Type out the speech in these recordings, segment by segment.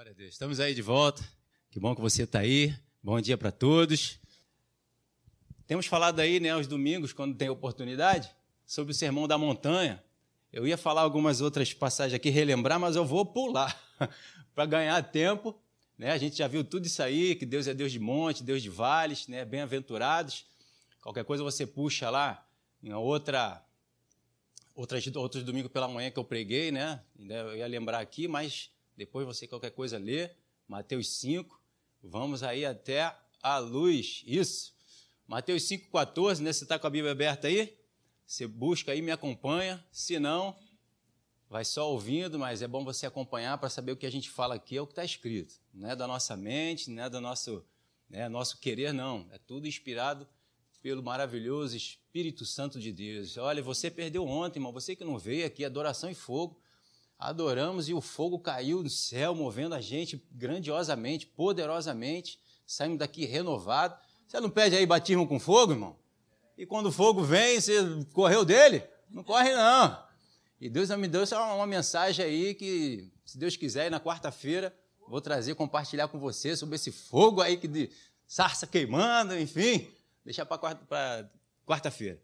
Glória a Deus. Estamos aí de volta. Que bom que você está aí. Bom dia para todos. Temos falado aí, né, aos domingos, quando tem oportunidade, sobre o Sermão da Montanha. Eu ia falar algumas outras passagens aqui, relembrar, mas eu vou pular para ganhar tempo. Né? A gente já viu tudo isso aí, que Deus é Deus de monte, Deus de vales, né? bem-aventurados. Qualquer coisa você puxa lá em outra outras, outros domingos pela manhã que eu preguei, né? Eu ia lembrar aqui, mas depois você, qualquer coisa, lê. Mateus 5. Vamos aí até a luz. Isso. Mateus 5,14, né? Você está com a Bíblia aberta aí? Você busca aí, me acompanha. Se não, vai só ouvindo, mas é bom você acompanhar para saber o que a gente fala aqui é o que está escrito. Não é da nossa mente, não é do nosso, né, nosso querer, não. É tudo inspirado pelo maravilhoso Espírito Santo de Deus. Olha, você perdeu ontem, irmão, você que não veio aqui, adoração e fogo adoramos e o fogo caiu do céu, movendo a gente grandiosamente, poderosamente. Saímos daqui renovado. Você não pede aí batismo com fogo, irmão? E quando o fogo vem, você correu dele? Não corre, não. E Deus me deu uma, uma mensagem aí que, se Deus quiser, na quarta-feira, vou trazer, compartilhar com você sobre esse fogo aí que de sarça queimando, enfim. Deixar para quarta-feira.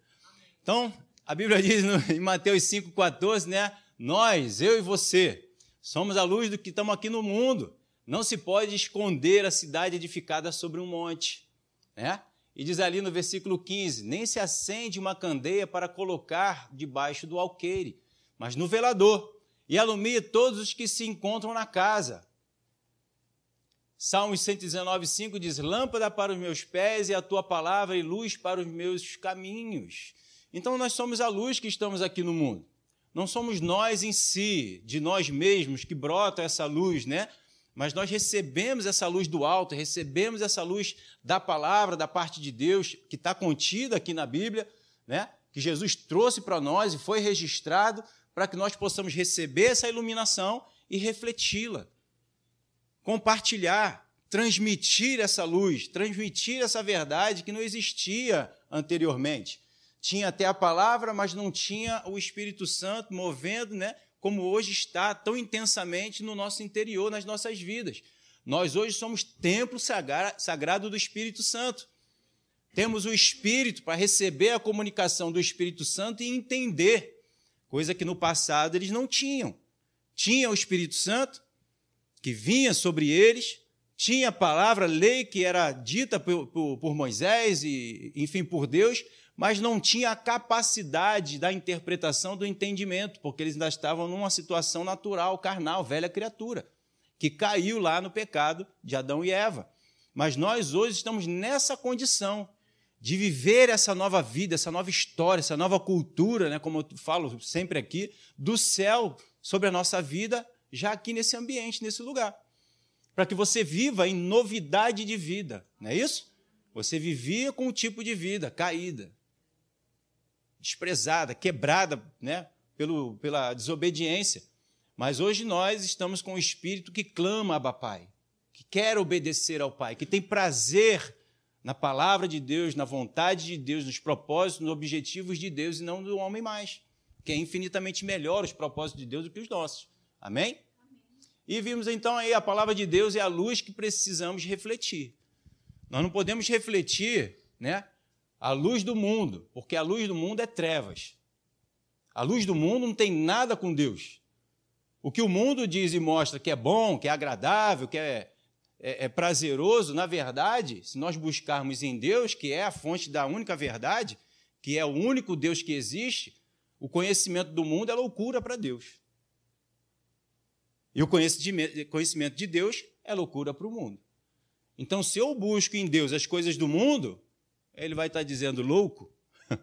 Então, a Bíblia diz no, em Mateus 5,14, né? Nós, eu e você, somos a luz do que estamos aqui no mundo. Não se pode esconder a cidade edificada sobre um monte. Né? E diz ali no versículo 15: Nem se acende uma candeia para colocar debaixo do alqueire, mas no velador, e alumia todos os que se encontram na casa. Salmos 119, 5 diz: Lâmpada para os meus pés e a tua palavra e luz para os meus caminhos. Então nós somos a luz que estamos aqui no mundo. Não somos nós em si, de nós mesmos, que brota essa luz, né? Mas nós recebemos essa luz do alto, recebemos essa luz da palavra, da parte de Deus, que está contida aqui na Bíblia, né? Que Jesus trouxe para nós e foi registrado para que nós possamos receber essa iluminação e refleti-la. Compartilhar, transmitir essa luz, transmitir essa verdade que não existia anteriormente tinha até a palavra, mas não tinha o Espírito Santo movendo, né? Como hoje está tão intensamente no nosso interior, nas nossas vidas. Nós hoje somos templo sagrado do Espírito Santo. Temos o Espírito para receber a comunicação do Espírito Santo e entender, coisa que no passado eles não tinham. Tinha o Espírito Santo, que vinha sobre eles, tinha a palavra, lei que era dita por, por, por Moisés e, enfim, por Deus, mas não tinha a capacidade da interpretação do entendimento, porque eles ainda estavam numa situação natural, carnal, velha criatura, que caiu lá no pecado de Adão e Eva. Mas nós hoje estamos nessa condição de viver essa nova vida, essa nova história, essa nova cultura, né, como eu falo sempre aqui, do céu sobre a nossa vida, já aqui nesse ambiente, nesse lugar. Para que você viva em novidade de vida, não é isso? Você vivia com um tipo de vida caída, desprezada, quebrada né, pelo, pela desobediência. Mas hoje nós estamos com o espírito que clama a Pai, que quer obedecer ao Pai, que tem prazer na palavra de Deus, na vontade de Deus, nos propósitos, nos objetivos de Deus e não do homem mais, que é infinitamente melhor os propósitos de Deus do que os nossos. Amém? Amém? E vimos então aí a palavra de Deus é a luz que precisamos refletir. Nós não podemos refletir, né, a luz do mundo, porque a luz do mundo é trevas. A luz do mundo não tem nada com Deus. O que o mundo diz e mostra que é bom, que é agradável, que é, é, é prazeroso, na verdade, se nós buscarmos em Deus, que é a fonte da única verdade, que é o único Deus que existe, o conhecimento do mundo é loucura para Deus. E o conhecimento de Deus é loucura para o mundo. Então, se eu busco em Deus as coisas do mundo, ele vai estar dizendo: louco,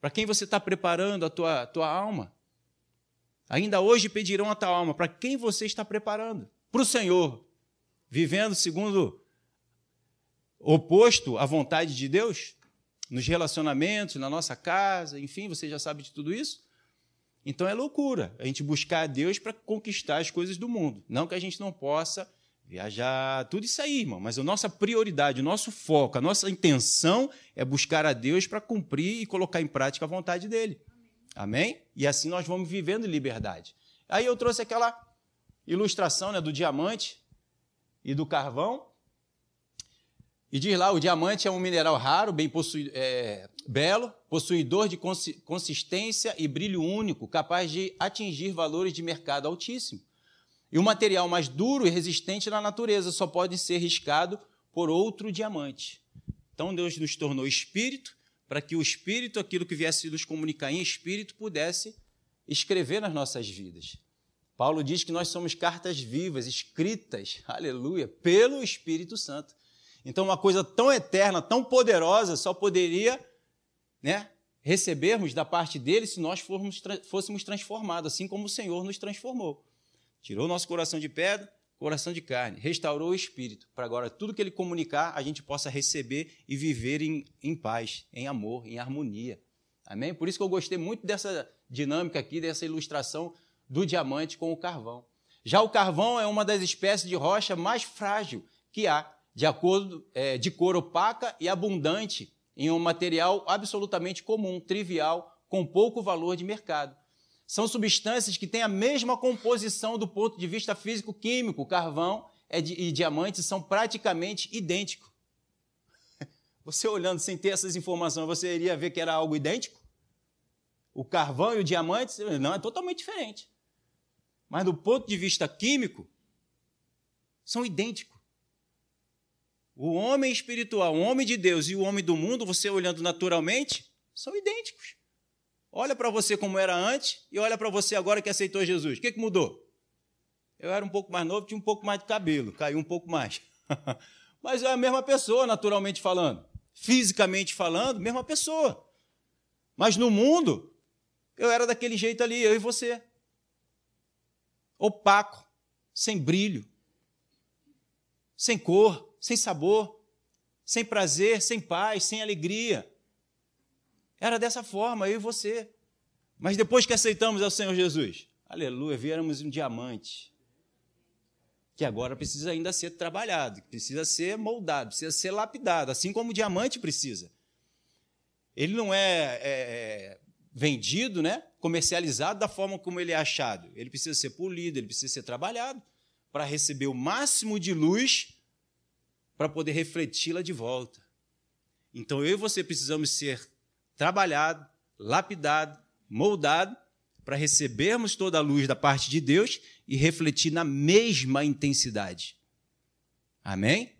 para quem você está preparando a tua, tua alma? Ainda hoje pedirão a tua alma. Para quem você está preparando? Para o Senhor, vivendo segundo oposto à vontade de Deus? Nos relacionamentos, na nossa casa, enfim, você já sabe de tudo isso? Então é loucura a gente buscar a Deus para conquistar as coisas do mundo. Não que a gente não possa viajar, tudo isso aí, irmão. Mas a nossa prioridade, o nosso foco, a nossa intenção é buscar a Deus para cumprir e colocar em prática a vontade dele. Amém? E assim nós vamos vivendo em liberdade. Aí eu trouxe aquela ilustração né, do diamante e do carvão. E diz lá: o diamante é um mineral raro, bem possu é, belo, possuidor de consistência e brilho único, capaz de atingir valores de mercado altíssimo. E o material mais duro e resistente na natureza só pode ser riscado por outro diamante. Então Deus nos tornou espírito, para que o espírito, aquilo que viesse nos comunicar em espírito, pudesse escrever nas nossas vidas. Paulo diz que nós somos cartas vivas, escritas, aleluia, pelo Espírito Santo. Então, uma coisa tão eterna, tão poderosa, só poderia né, recebermos da parte dele se nós formos, fôssemos transformados, assim como o Senhor nos transformou. Tirou nosso coração de pedra, coração de carne, restaurou o espírito, para agora tudo que ele comunicar a gente possa receber e viver em, em paz, em amor, em harmonia. Amém? Por isso que eu gostei muito dessa dinâmica aqui, dessa ilustração do diamante com o carvão. Já o carvão é uma das espécies de rocha mais frágil que há, de acordo é, de cor opaca e abundante em um material absolutamente comum, trivial, com pouco valor de mercado. São substâncias que têm a mesma composição do ponto de vista físico-químico. Carvão e diamante são praticamente idênticos. Você olhando sem ter essas informações, você iria ver que era algo idêntico? O carvão e o diamante, não, é totalmente diferente. Mas do ponto de vista químico, são idênticos. O homem espiritual, o homem de Deus e o homem do mundo, você olhando naturalmente, são idênticos. Olha para você como era antes e olha para você agora que aceitou Jesus. O que, que mudou? Eu era um pouco mais novo, tinha um pouco mais de cabelo, caiu um pouco mais. Mas é a mesma pessoa, naturalmente falando. Fisicamente falando, mesma pessoa. Mas no mundo, eu era daquele jeito ali, eu e você. Opaco, sem brilho, sem cor, sem sabor, sem prazer, sem paz, sem alegria. Era dessa forma, eu e você. Mas depois que aceitamos ao Senhor Jesus, aleluia, viéramos um diamante. Que agora precisa ainda ser trabalhado, precisa ser moldado, precisa ser lapidado, assim como o diamante precisa. Ele não é, é vendido, né, comercializado da forma como ele é achado. Ele precisa ser polido, ele precisa ser trabalhado para receber o máximo de luz para poder refleti-la de volta. Então eu e você precisamos ser trabalhado, lapidado, moldado, para recebermos toda a luz da parte de Deus e refletir na mesma intensidade. Amém?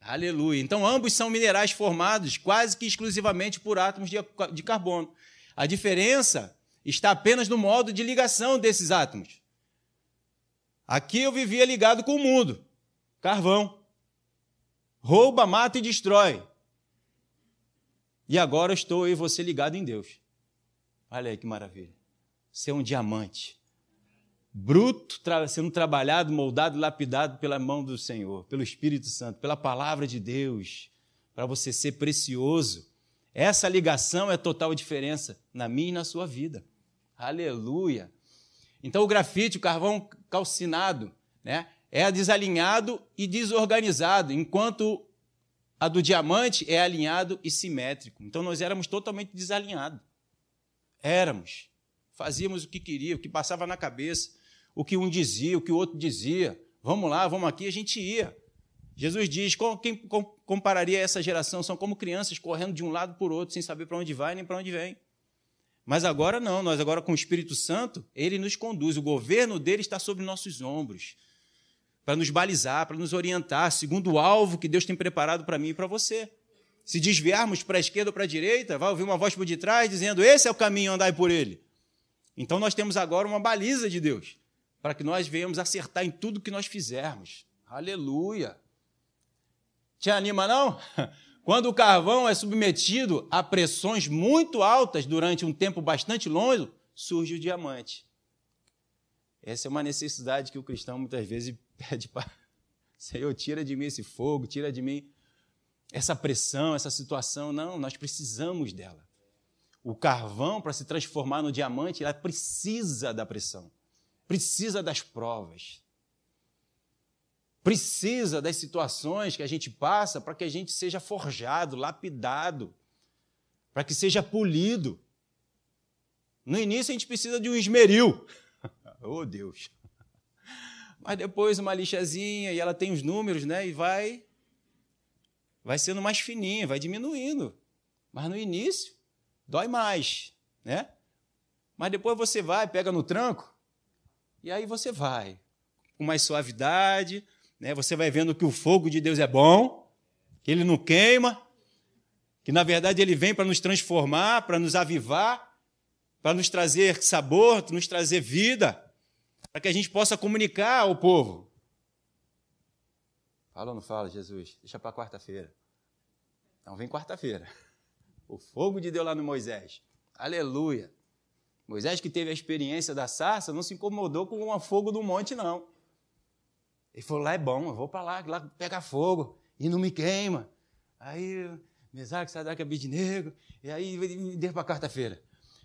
Aleluia. Então, ambos são minerais formados quase que exclusivamente por átomos de, carbono. A diferença está apenas no modo de ligação desses átomos. Aqui eu vivia ligado com o mundo, carvão. Rouba, mata e destrói. E agora estou eu e você ligado em Deus. Olha aí que maravilha. Você é um diamante. Bruto, sendo trabalhado, moldado, lapidado pela mão do Senhor, pelo Espírito Santo, pela palavra de Deus, para você ser precioso. Essa ligação é total diferença na minha e na sua vida. Aleluia. Então, o grafite, o carvão calcinado, né, é desalinhado e desorganizado, enquanto a do diamante é alinhado e simétrico. Então nós éramos totalmente desalinhados. Éramos. Fazíamos o que queria, o que passava na cabeça, o que um dizia, o que o outro dizia. Vamos lá, vamos aqui, a gente ia. Jesus diz: quem compararia essa geração? São como crianças correndo de um lado para o outro, sem saber para onde vai nem para onde vem. Mas agora não, nós agora com o Espírito Santo, ele nos conduz, o governo dele está sobre nossos ombros para nos balizar, para nos orientar, segundo o alvo que Deus tem preparado para mim e para você. Se desviarmos para a esquerda ou para a direita, vai ouvir uma voz por detrás dizendo: Esse é o caminho, andai por ele. Então nós temos agora uma baliza de Deus, para que nós venhamos acertar em tudo que nós fizermos. Aleluia! Te anima, não? Quando o carvão é submetido a pressões muito altas durante um tempo bastante longo, surge o diamante. Essa é uma necessidade que o cristão muitas vezes pede para. Senhor, tira de mim esse fogo, tira de mim essa pressão, essa situação. Não, nós precisamos dela. O carvão, para se transformar no diamante, ela precisa da pressão, precisa das provas, precisa das situações que a gente passa para que a gente seja forjado, lapidado, para que seja polido. No início a gente precisa de um esmeril. oh, Deus! Mas depois uma lixazinha e ela tem os números, né? E vai vai sendo mais fininha, vai diminuindo. Mas no início dói mais, né? Mas depois você vai, pega no tranco, e aí você vai com mais suavidade, né? Você vai vendo que o fogo de Deus é bom, que ele não queima, que na verdade ele vem para nos transformar, para nos avivar, para nos trazer sabor, nos trazer vida, para que a gente possa comunicar ao povo. Fala ou não fala, Jesus? Deixa para quarta-feira. Então vem quarta-feira. O fogo de Deus lá no Moisés. Aleluia. Moisés, que teve a experiência da sarça, não se incomodou com o fogo do monte, não. Ele falou: lá é bom, eu vou para lá, lá pega fogo e não me queima. Aí, Mesaque, Sadraque, Abidnego, e aí me deu para quarta-feira.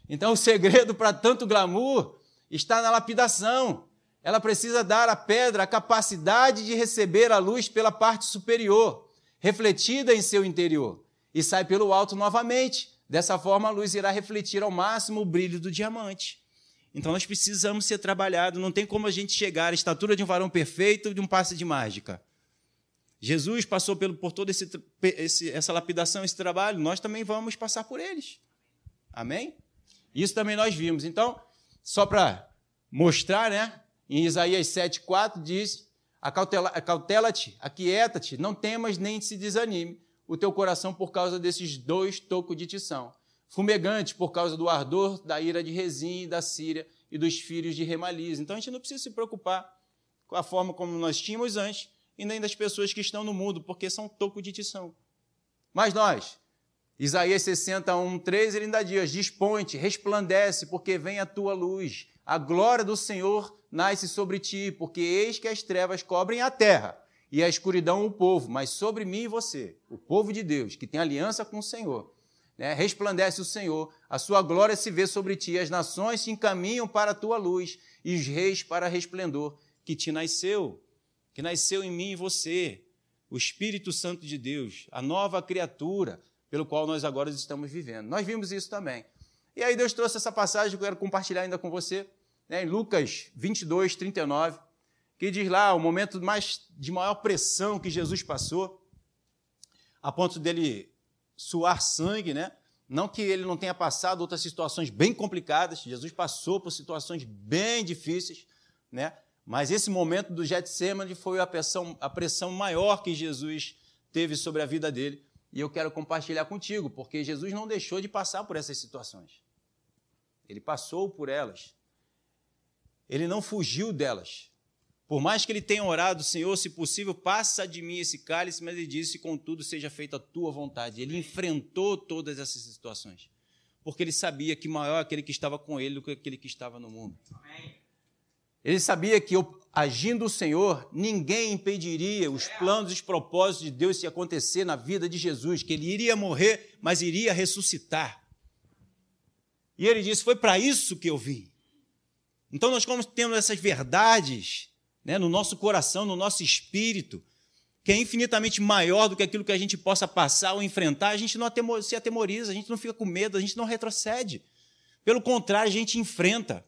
Então, o segredo para tanto glamour está na lapidação. Ela precisa dar à pedra a capacidade de receber a luz pela parte superior, refletida em seu interior, e sai pelo alto novamente. Dessa forma, a luz irá refletir ao máximo o brilho do diamante. Então, nós precisamos ser trabalhados. Não tem como a gente chegar à estatura de um varão perfeito de um passe de mágica. Jesus passou pelo, por toda essa lapidação, esse trabalho, nós também vamos passar por eles. Amém? Isso também nós vimos. Então, só para mostrar, né? Em Isaías 7,4 diz: Acautela-te, aquieta-te, não temas nem se desanime o teu coração por causa desses dois tocos de tição. Fumegante por causa do ardor da ira de Rezim e da Síria e dos filhos de Remaliz. Então a gente não precisa se preocupar com a forma como nós tínhamos antes e nem das pessoas que estão no mundo, porque são toco de tição. Mas nós, Isaías 61, 3, ele ainda diz: Dispõe-te, resplandece, porque vem a tua luz. A glória do Senhor nasce sobre ti, porque eis que as trevas cobrem a terra e a escuridão o povo, mas sobre mim e você, o povo de Deus, que tem aliança com o Senhor. Né? Resplandece o Senhor, a sua glória se vê sobre ti, as nações se encaminham para a tua luz e os reis para resplendor que te nasceu, que nasceu em mim e você, o Espírito Santo de Deus, a nova criatura pelo qual nós agora estamos vivendo. Nós vimos isso também. E aí Deus trouxe essa passagem que eu quero compartilhar ainda com você, né, em Lucas 22, 39, que diz lá o momento mais, de maior pressão que Jesus passou, a ponto dele suar sangue, né? Não que ele não tenha passado outras situações bem complicadas, Jesus passou por situações bem difíceis, né? Mas esse momento do Getsemane foi a pressão, a pressão maior que Jesus teve sobre a vida dele. E eu quero compartilhar contigo, porque Jesus não deixou de passar por essas situações. Ele passou por elas. Ele não fugiu delas. Por mais que ele tenha orado, Senhor, se possível, passa de mim esse cálice, mas ele disse, contudo, seja feita a tua vontade. Ele enfrentou todas essas situações, porque ele sabia que maior é aquele que estava com ele do que aquele que estava no mundo. Ele sabia que, agindo o Senhor, ninguém impediria os planos e os propósitos de Deus se acontecer na vida de Jesus, que ele iria morrer, mas iria ressuscitar. E ele disse: Foi para isso que eu vim. Então, nós, como temos essas verdades né, no nosso coração, no nosso espírito, que é infinitamente maior do que aquilo que a gente possa passar ou enfrentar, a gente não se atemoriza, a gente não fica com medo, a gente não retrocede. Pelo contrário, a gente enfrenta.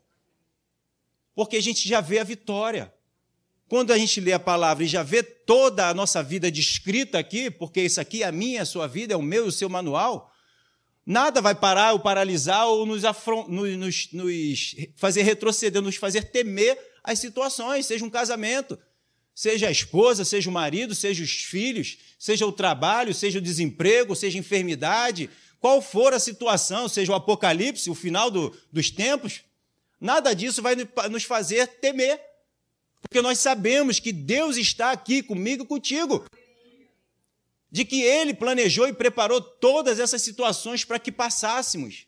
Porque a gente já vê a vitória. Quando a gente lê a palavra e já vê toda a nossa vida descrita aqui, porque isso aqui é a minha, a sua vida, é o meu o seu manual, nada vai parar ou paralisar ou nos, nos, nos fazer retroceder, nos fazer temer as situações, seja um casamento, seja a esposa, seja o marido, seja os filhos, seja o trabalho, seja o desemprego, seja a enfermidade, qual for a situação, seja o apocalipse, o final do, dos tempos, nada disso vai nos fazer temer, porque nós sabemos que Deus está aqui comigo e contigo. De que Ele planejou e preparou todas essas situações para que passássemos.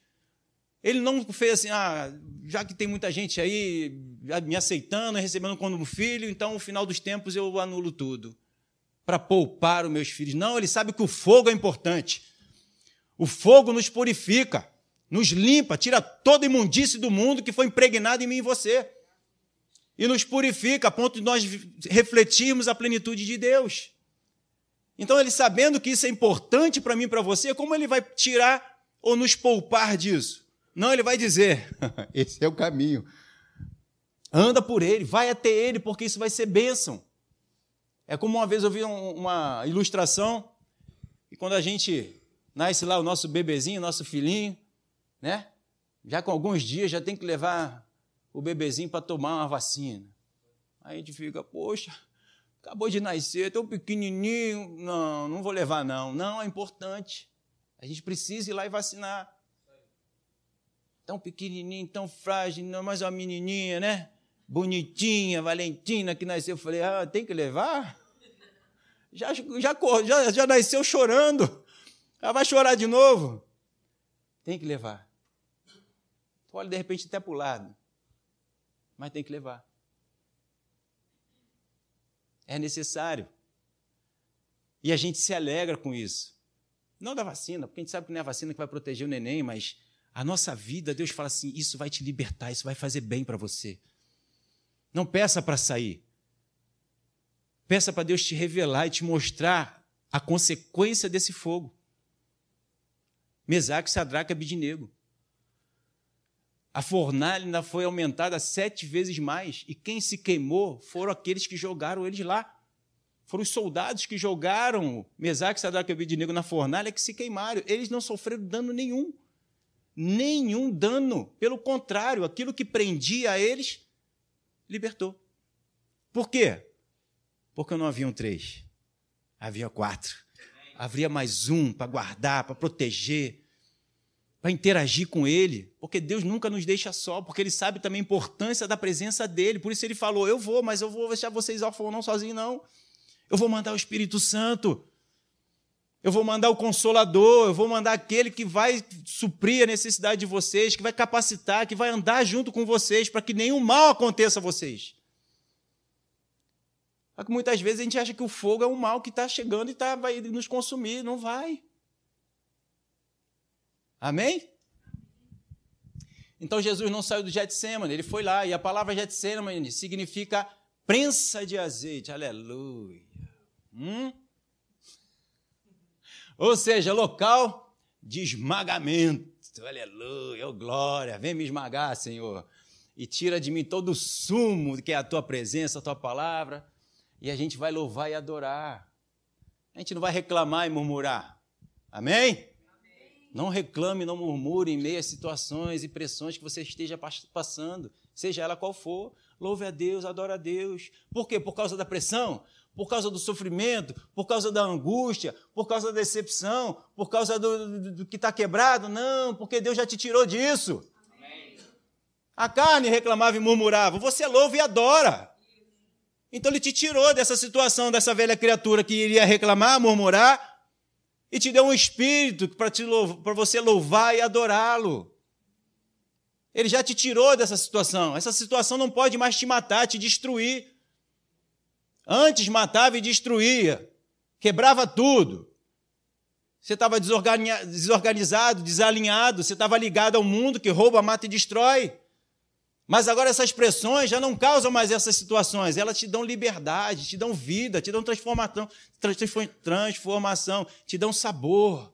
Ele não fez assim, ah, já que tem muita gente aí me aceitando, recebendo como filho, então no final dos tempos eu anulo tudo para poupar os meus filhos. Não, ele sabe que o fogo é importante. O fogo nos purifica, nos limpa, tira toda imundície do mundo que foi impregnado em mim e você. E nos purifica a ponto de nós refletirmos a plenitude de Deus. Então, ele sabendo que isso é importante para mim e para você, como ele vai tirar ou nos poupar disso? Não, ele vai dizer: esse é o caminho. Anda por ele, vai até ele, porque isso vai ser bênção. É como uma vez eu vi uma ilustração, e quando a gente nasce lá, o nosso bebezinho, nosso filhinho, né? Já com alguns dias já tem que levar o bebezinho para tomar uma vacina. Aí a gente fica, poxa, acabou de nascer, tão pequenininho, não, não vou levar não. Não, é importante. A gente precisa ir lá e vacinar. Tão pequenininho, tão frágil, não mais uma menininha, né? Bonitinha, Valentina que nasceu. Eu falei, ah, tem que levar? Já, já, já, já nasceu chorando. Ela vai chorar de novo. Tem que levar. Pode, de repente, até para o lado. Mas tem que levar. É necessário. E a gente se alegra com isso. Não da vacina, porque a gente sabe que não é a vacina que vai proteger o neném, mas a nossa vida, Deus fala assim: isso vai te libertar, isso vai fazer bem para você. Não peça para sair. Peça para Deus te revelar e te mostrar a consequência desse fogo. Mesaque, Sadraque Abidinego. A fornalha ainda foi aumentada sete vezes mais, e quem se queimou foram aqueles que jogaram eles lá. Foram os soldados que jogaram Mesaque, Sadraque e Abidinego na fornalha que se queimaram. Eles não sofreram dano nenhum. Nenhum dano. Pelo contrário, aquilo que prendia eles, libertou. Por quê? Porque não haviam três, havia quatro. Havia mais um para guardar, para proteger, para interagir com Ele, porque Deus nunca nos deixa só, porque Ele sabe também a importância da presença dele. Por isso Ele falou: Eu vou, mas eu vou deixar vocês órfãos não sozinhos, não. Eu vou mandar o Espírito Santo. Eu vou mandar o consolador, eu vou mandar aquele que vai suprir a necessidade de vocês, que vai capacitar, que vai andar junto com vocês para que nenhum mal aconteça a vocês. Só que muitas vezes a gente acha que o fogo é um mal que está chegando e tá, vai nos consumir. Não vai. Amém? Então Jesus não saiu do Getsemane, ele foi lá. E a palavra Getsemane significa prensa de azeite. Aleluia. Hum? Ou seja, local de esmagamento. Aleluia, oh, glória. Vem me esmagar, Senhor. E tira de mim todo o sumo que é a tua presença, a tua palavra e a gente vai louvar e adorar. A gente não vai reclamar e murmurar. Amém? Não reclame, não murmure em meio às situações e pressões que você esteja passando, seja ela qual for. Louve a Deus, adore a Deus. Por quê? Por causa da pressão? Por causa do sofrimento? Por causa da angústia? Por causa da decepção? Por causa do, do, do que está quebrado? Não, porque Deus já te tirou disso. Amém. A carne reclamava e murmurava. Você louva e adora. Então ele te tirou dessa situação, dessa velha criatura que iria reclamar, murmurar, e te deu um espírito para você louvar e adorá-lo. Ele já te tirou dessa situação. Essa situação não pode mais te matar, te destruir. Antes matava e destruía, quebrava tudo. Você estava desorganizado, desalinhado, você estava ligado ao mundo que rouba, mata e destrói. Mas agora essas pressões já não causam mais essas situações, elas te dão liberdade, te dão vida, te dão transformação, transformação, te dão sabor,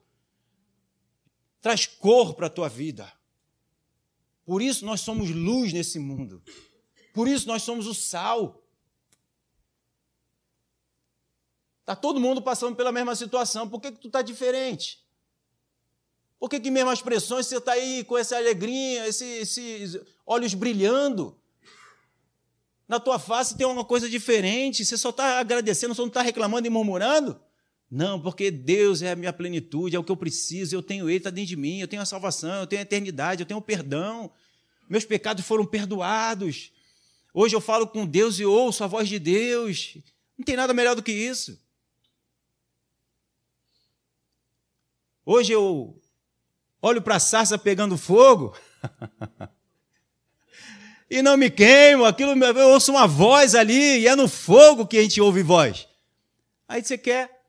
traz cor para a tua vida. Por isso nós somos luz nesse mundo. Por isso nós somos o sal. Está todo mundo passando pela mesma situação, por que, que tu está diferente? Por que, que mesmo as pressões você está aí com essa alegria, esses esse olhos brilhando? Na tua face tem uma coisa diferente, você só está agradecendo, só não está reclamando e murmurando? Não, porque Deus é a minha plenitude, é o que eu preciso, eu tenho Ele, está dentro de mim, eu tenho a salvação, eu tenho a eternidade, eu tenho o perdão, meus pecados foram perdoados. Hoje eu falo com Deus e ouço a voz de Deus. Não tem nada melhor do que isso. Hoje eu olho para a sarça pegando fogo e não me queimo, aquilo eu ouço uma voz ali e é no fogo que a gente ouve voz. Aí você quer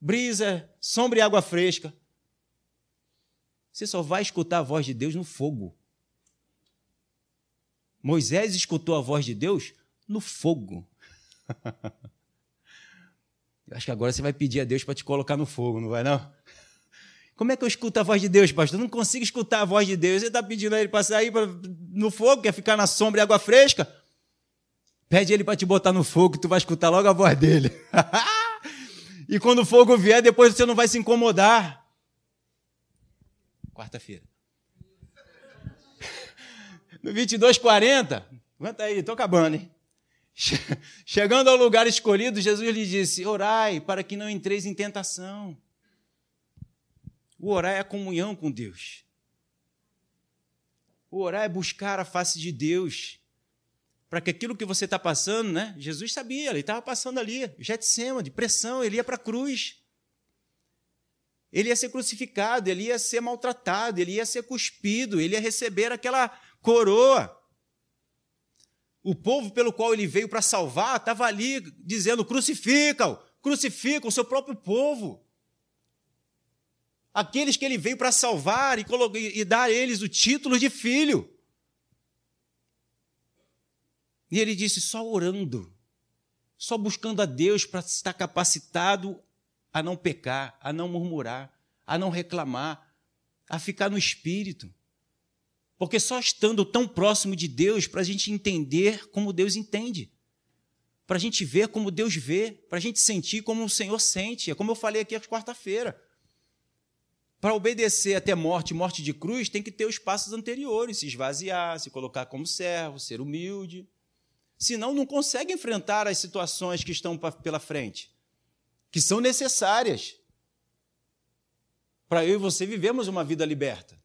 brisa, sombra e água fresca. Você só vai escutar a voz de Deus no fogo. Moisés escutou a voz de Deus no fogo. Eu acho que agora você vai pedir a Deus para te colocar no fogo, não vai não? Como é que eu escuto a voz de Deus, pastor? Eu não consigo escutar a voz de Deus. Você está pedindo a ele para sair pra, no fogo, quer ficar na sombra e água fresca? Pede ele para te botar no fogo, tu vai escutar logo a voz dele. e quando o fogo vier, depois você não vai se incomodar. Quarta-feira. No 22:40, aguenta aí, estou acabando, hein? Chegando ao lugar escolhido, Jesus lhe disse: Orai para que não entreis em tentação. O orar é a comunhão com Deus. O orar é buscar a face de Deus. Para que aquilo que você está passando, né? Jesus sabia, ele estava passando ali, de pressão, ele ia para a cruz. Ele ia ser crucificado, ele ia ser maltratado, ele ia ser cuspido, ele ia receber aquela coroa. O povo pelo qual ele veio para salvar estava ali dizendo: crucificam, crucificam o seu próprio povo aqueles que ele veio para salvar e, e dar a eles o título de filho. E ele disse: só orando, só buscando a Deus para estar capacitado a não pecar, a não murmurar, a não reclamar, a ficar no espírito. Porque só estando tão próximo de Deus para a gente entender como Deus entende, para a gente ver como Deus vê, para a gente sentir como o Senhor sente. É como eu falei aqui quarta-feira. Para obedecer até morte, morte de cruz, tem que ter os passos anteriores, se esvaziar, se colocar como servo, ser humilde. Senão, não consegue enfrentar as situações que estão pela frente, que são necessárias para eu e você vivemos uma vida liberta.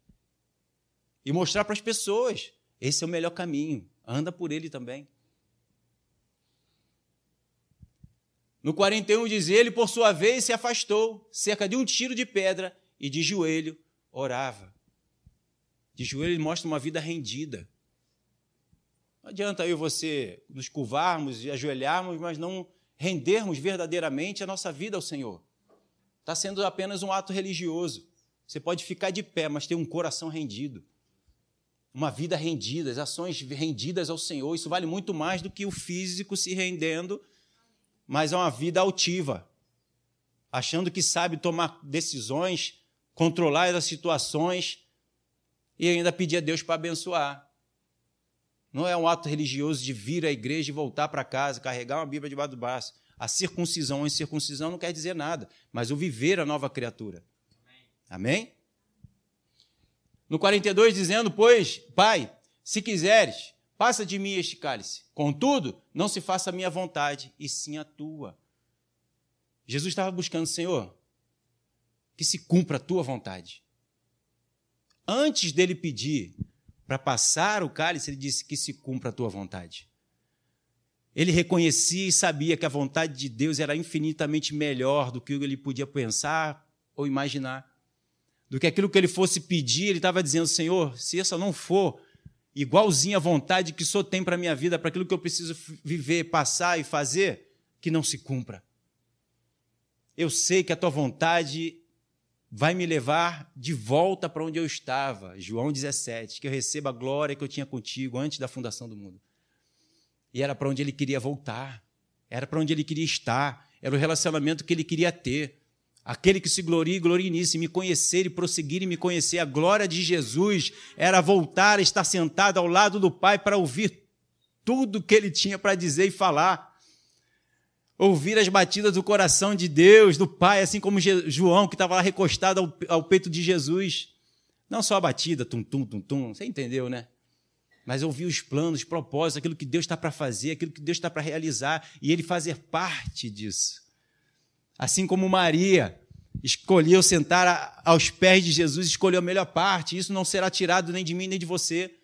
E mostrar para as pessoas: esse é o melhor caminho, anda por ele também. No 41 diz ele, por sua vez, se afastou, cerca de um tiro de pedra, e de joelho orava. De joelho ele mostra uma vida rendida. Não adianta eu você nos curvarmos e ajoelharmos, mas não rendermos verdadeiramente a nossa vida ao Senhor. Está sendo apenas um ato religioso. Você pode ficar de pé, mas ter um coração rendido. Uma vida rendida, as ações rendidas ao Senhor. Isso vale muito mais do que o físico se rendendo, mas é uma vida altiva, achando que sabe tomar decisões controlar as situações e ainda pedir a Deus para abençoar. Não é um ato religioso de vir à igreja e voltar para casa, carregar uma Bíblia debaixo do braço. A circuncisão ou incircuncisão não quer dizer nada, mas o viver a nova criatura. Amém? No 42, dizendo, pois, Pai, se quiseres, passa de mim este cálice. Contudo, não se faça a minha vontade, e sim a tua. Jesus estava buscando, Senhor, que se cumpra a tua vontade. Antes dele pedir para passar o cálice, ele disse que se cumpra a tua vontade. Ele reconhecia e sabia que a vontade de Deus era infinitamente melhor do que ele podia pensar ou imaginar. Do que aquilo que ele fosse pedir, ele estava dizendo: Senhor, se essa não for igualzinha à vontade que o Senhor tem para a minha vida, para aquilo que eu preciso viver, passar e fazer, que não se cumpra. Eu sei que a tua vontade vai me levar de volta para onde eu estava. João 17, que eu receba a glória que eu tinha contigo antes da fundação do mundo. E era para onde ele queria voltar, era para onde ele queria estar, era o relacionamento que ele queria ter. Aquele que se gloria, glorie nisso, e me conhecer e prosseguir e me conhecer. A glória de Jesus era voltar a estar sentado ao lado do Pai para ouvir tudo que ele tinha para dizer e falar ouvir as batidas do coração de Deus, do Pai, assim como João, que estava lá recostado ao, ao, peito de Jesus. Não só a batida, tum, tum, tum, tum, você entendeu, né? Mas ouvir os planos, os propósitos, aquilo que Deus está para fazer, aquilo que Deus está para realizar, e ele fazer parte disso. Assim como Maria escolheu sentar aos pés de Jesus, escolheu a melhor parte, isso não será tirado nem de mim nem de você.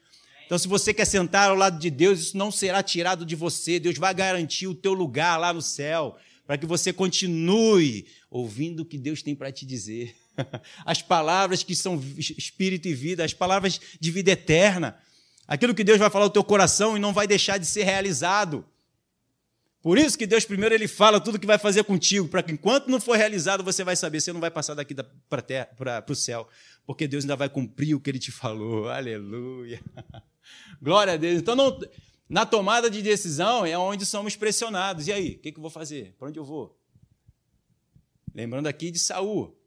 Então, se você quer sentar ao lado de Deus, isso não será tirado de você. Deus vai garantir o teu lugar lá no céu, para que você continue ouvindo o que Deus tem para te dizer. As palavras que são espírito e vida, as palavras de vida eterna. Aquilo que Deus vai falar ao teu coração e não vai deixar de ser realizado. Por isso que Deus primeiro ele fala tudo que vai fazer contigo, para que enquanto não for realizado, você vai saber, você não vai passar daqui para o céu, porque Deus ainda vai cumprir o que ele te falou. Aleluia. Glória a Deus. Então, não, na tomada de decisão é onde somos pressionados. E aí, o que, que eu vou fazer? Para onde eu vou? Lembrando aqui de Saul.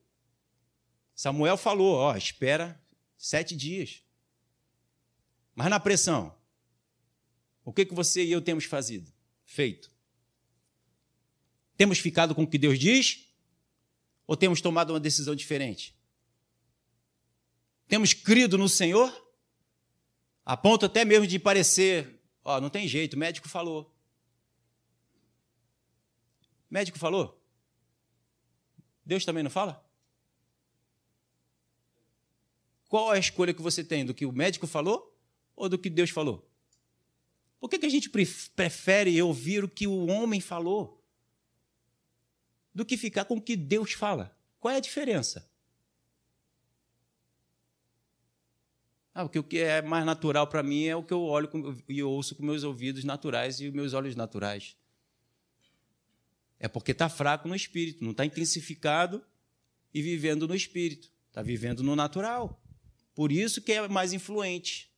Samuel falou: ó, espera sete dias. Mas na pressão, o que, que você e eu temos fazido? Feito. Temos ficado com o que Deus diz? Ou temos tomado uma decisão diferente? Temos crido no Senhor? A ponto até mesmo de parecer, ó, não tem jeito, o médico falou. O médico falou? Deus também não fala? Qual é a escolha que você tem? Do que o médico falou ou do que Deus falou? Por que, que a gente prefere ouvir o que o homem falou do que ficar com o que Deus fala? Qual é a diferença? Ah, o que é mais natural para mim é o que eu olho e ouço com meus ouvidos naturais e meus olhos naturais. É porque está fraco no espírito, não está intensificado e vivendo no espírito, está vivendo no natural. Por isso que é mais influente.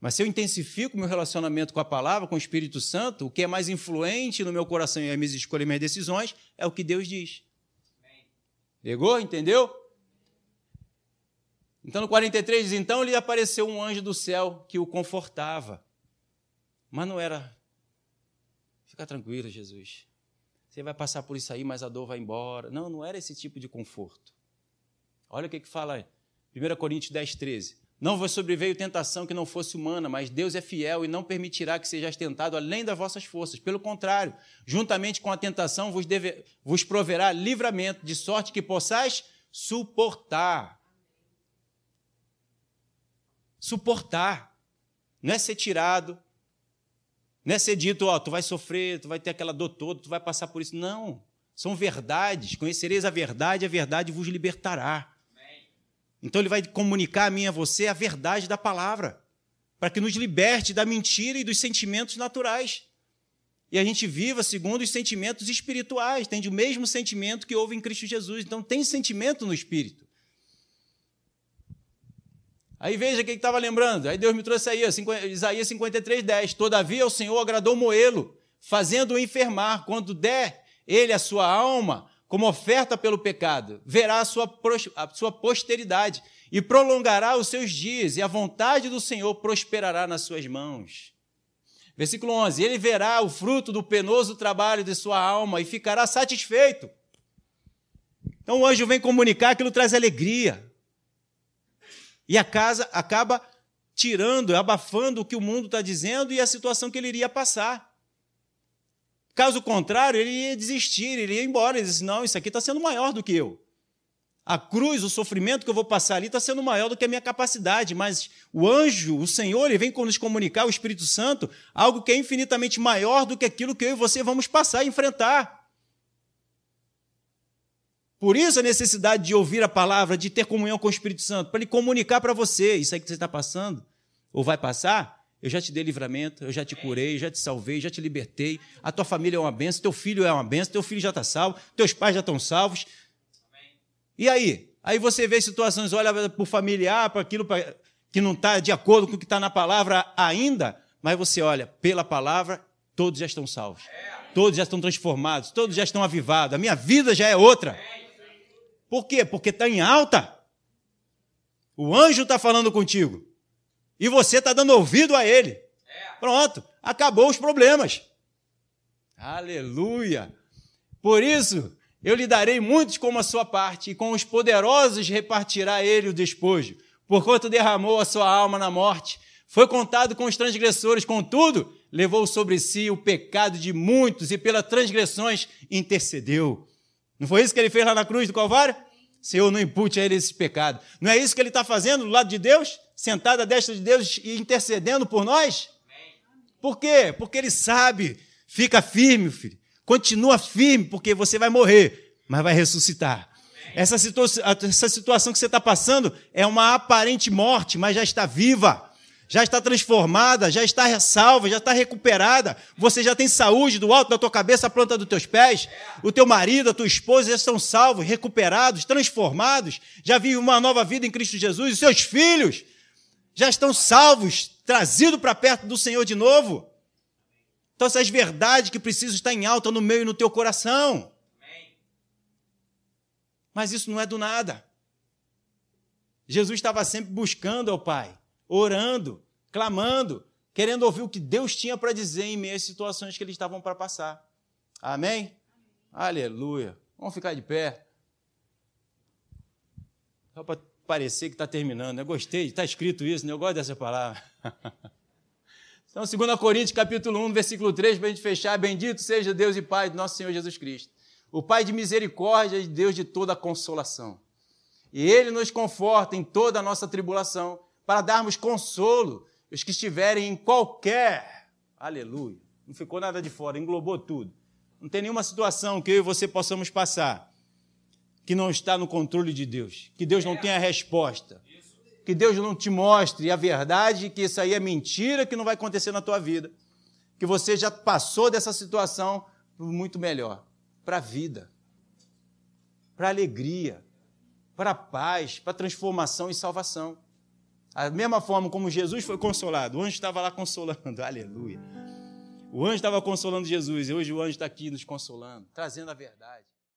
Mas se eu intensifico meu relacionamento com a palavra, com o Espírito Santo, o que é mais influente no meu coração e as minhas escolhas e minhas decisões é o que Deus diz. Pegou? Entendeu? Então no 43 diz: Então lhe apareceu um anjo do céu que o confortava. Mas não era. Fica tranquilo, Jesus. Você vai passar por isso aí, mas a dor vai embora. Não, não era esse tipo de conforto. Olha o que, que fala aí. 1 Coríntios 10, 13. Não vos sobreveio tentação que não fosse humana, mas Deus é fiel e não permitirá que sejais tentado além das vossas forças. Pelo contrário, juntamente com a tentação vos, deve, vos proverá livramento, de sorte que possais suportar. Suportar. Não é ser tirado, não é ser dito, ó, tu vai sofrer, tu vai ter aquela dor toda, tu vai passar por isso. Não. São verdades. Conhecereis a verdade, a verdade vos libertará. Então ele vai comunicar a mim e a você a verdade da palavra, para que nos liberte da mentira e dos sentimentos naturais. E a gente viva segundo os sentimentos espirituais, tem o mesmo sentimento que houve em Cristo Jesus. Então tem sentimento no espírito. Aí veja o que estava lembrando. Aí Deus me trouxe aí, Isaías 53, 10. Todavia o Senhor agradou Moelo, fazendo-o enfermar. Quando der ele a sua alma, como oferta pelo pecado, verá a sua, a sua posteridade e prolongará os seus dias, e a vontade do Senhor prosperará nas suas mãos. Versículo 11: Ele verá o fruto do penoso trabalho de sua alma e ficará satisfeito. Então o anjo vem comunicar, aquilo traz alegria. E a casa acaba tirando, abafando o que o mundo está dizendo e a situação que ele iria passar. Caso contrário, ele ia desistir, ele ia embora. Ele disse: Não, isso aqui está sendo maior do que eu. A cruz, o sofrimento que eu vou passar ali está sendo maior do que a minha capacidade, mas o anjo, o Senhor, ele vem nos comunicar, o Espírito Santo, algo que é infinitamente maior do que aquilo que eu e você vamos passar e enfrentar. Por isso a necessidade de ouvir a palavra, de ter comunhão com o Espírito Santo, para ele comunicar para você isso aí que você está passando, ou vai passar, eu já te dei livramento, eu já te curei, já te salvei, já te libertei. A tua família é uma benção, teu filho é uma benção, teu filho já está salvo, teus pais já estão salvos. E aí? Aí você vê situações, olha para o familiar, para aquilo que não está de acordo com o que está na palavra ainda, mas você olha, pela palavra, todos já estão salvos. Todos já estão transformados, todos já estão avivados. A minha vida já é outra. Por quê? Porque está em alta. O anjo está falando contigo. E você está dando ouvido a ele. É. Pronto, acabou os problemas. Aleluia! Por isso, eu lhe darei muitos como a sua parte, e com os poderosos repartirá ele o despojo, porquanto derramou a sua alma na morte. Foi contado com os transgressores, contudo, levou sobre si o pecado de muitos e pelas transgressões intercedeu. Não foi isso que ele fez lá na cruz do Calvário? Senhor, não impute a ele esse pecado. Não é isso que ele está fazendo do lado de Deus? Sentado à destra de Deus e intercedendo por nós? Por quê? Porque ele sabe. Fica firme, filho. Continua firme, porque você vai morrer, mas vai ressuscitar. Essa, situa essa situação que você está passando é uma aparente morte, mas já está viva já está transformada, já está salva, já está recuperada. Você já tem saúde do alto da tua cabeça à planta dos teus pés. O teu marido, a tua esposa já estão salvos, recuperados, transformados. Já vivem uma nova vida em Cristo Jesus. Os seus filhos já estão salvos, trazidos para perto do Senhor de novo. Então, essas verdades que precisam estar em alta no meio e no teu coração. Mas isso não é do nada. Jesus estava sempre buscando ao Pai, orando, clamando, querendo ouvir o que Deus tinha para dizer em meio às situações que eles estavam para passar. Amém? Aleluia. Vamos ficar de pé. Só para parecer que está terminando. Eu gostei, está escrito isso, né? eu gosto dessa palavra. Então, 2 Coríntios, capítulo 1, versículo 3, para a gente fechar. Bendito seja Deus e Pai do nosso Senhor Jesus Cristo. O Pai de misericórdia e Deus de toda consolação. E Ele nos conforta em toda a nossa tribulação, para darmos consolo os que estiverem em qualquer. Aleluia. Não ficou nada de fora, englobou tudo. Não tem nenhuma situação que eu e você possamos passar que não está no controle de Deus, que Deus não tenha resposta, que Deus não te mostre a verdade, que isso aí é mentira, que não vai acontecer na tua vida, que você já passou dessa situação muito melhor, para a vida, para alegria, para paz, para transformação e salvação. A mesma forma como Jesus foi consolado, o anjo estava lá consolando, aleluia. O anjo estava consolando Jesus, e hoje o anjo está aqui nos consolando, trazendo a verdade.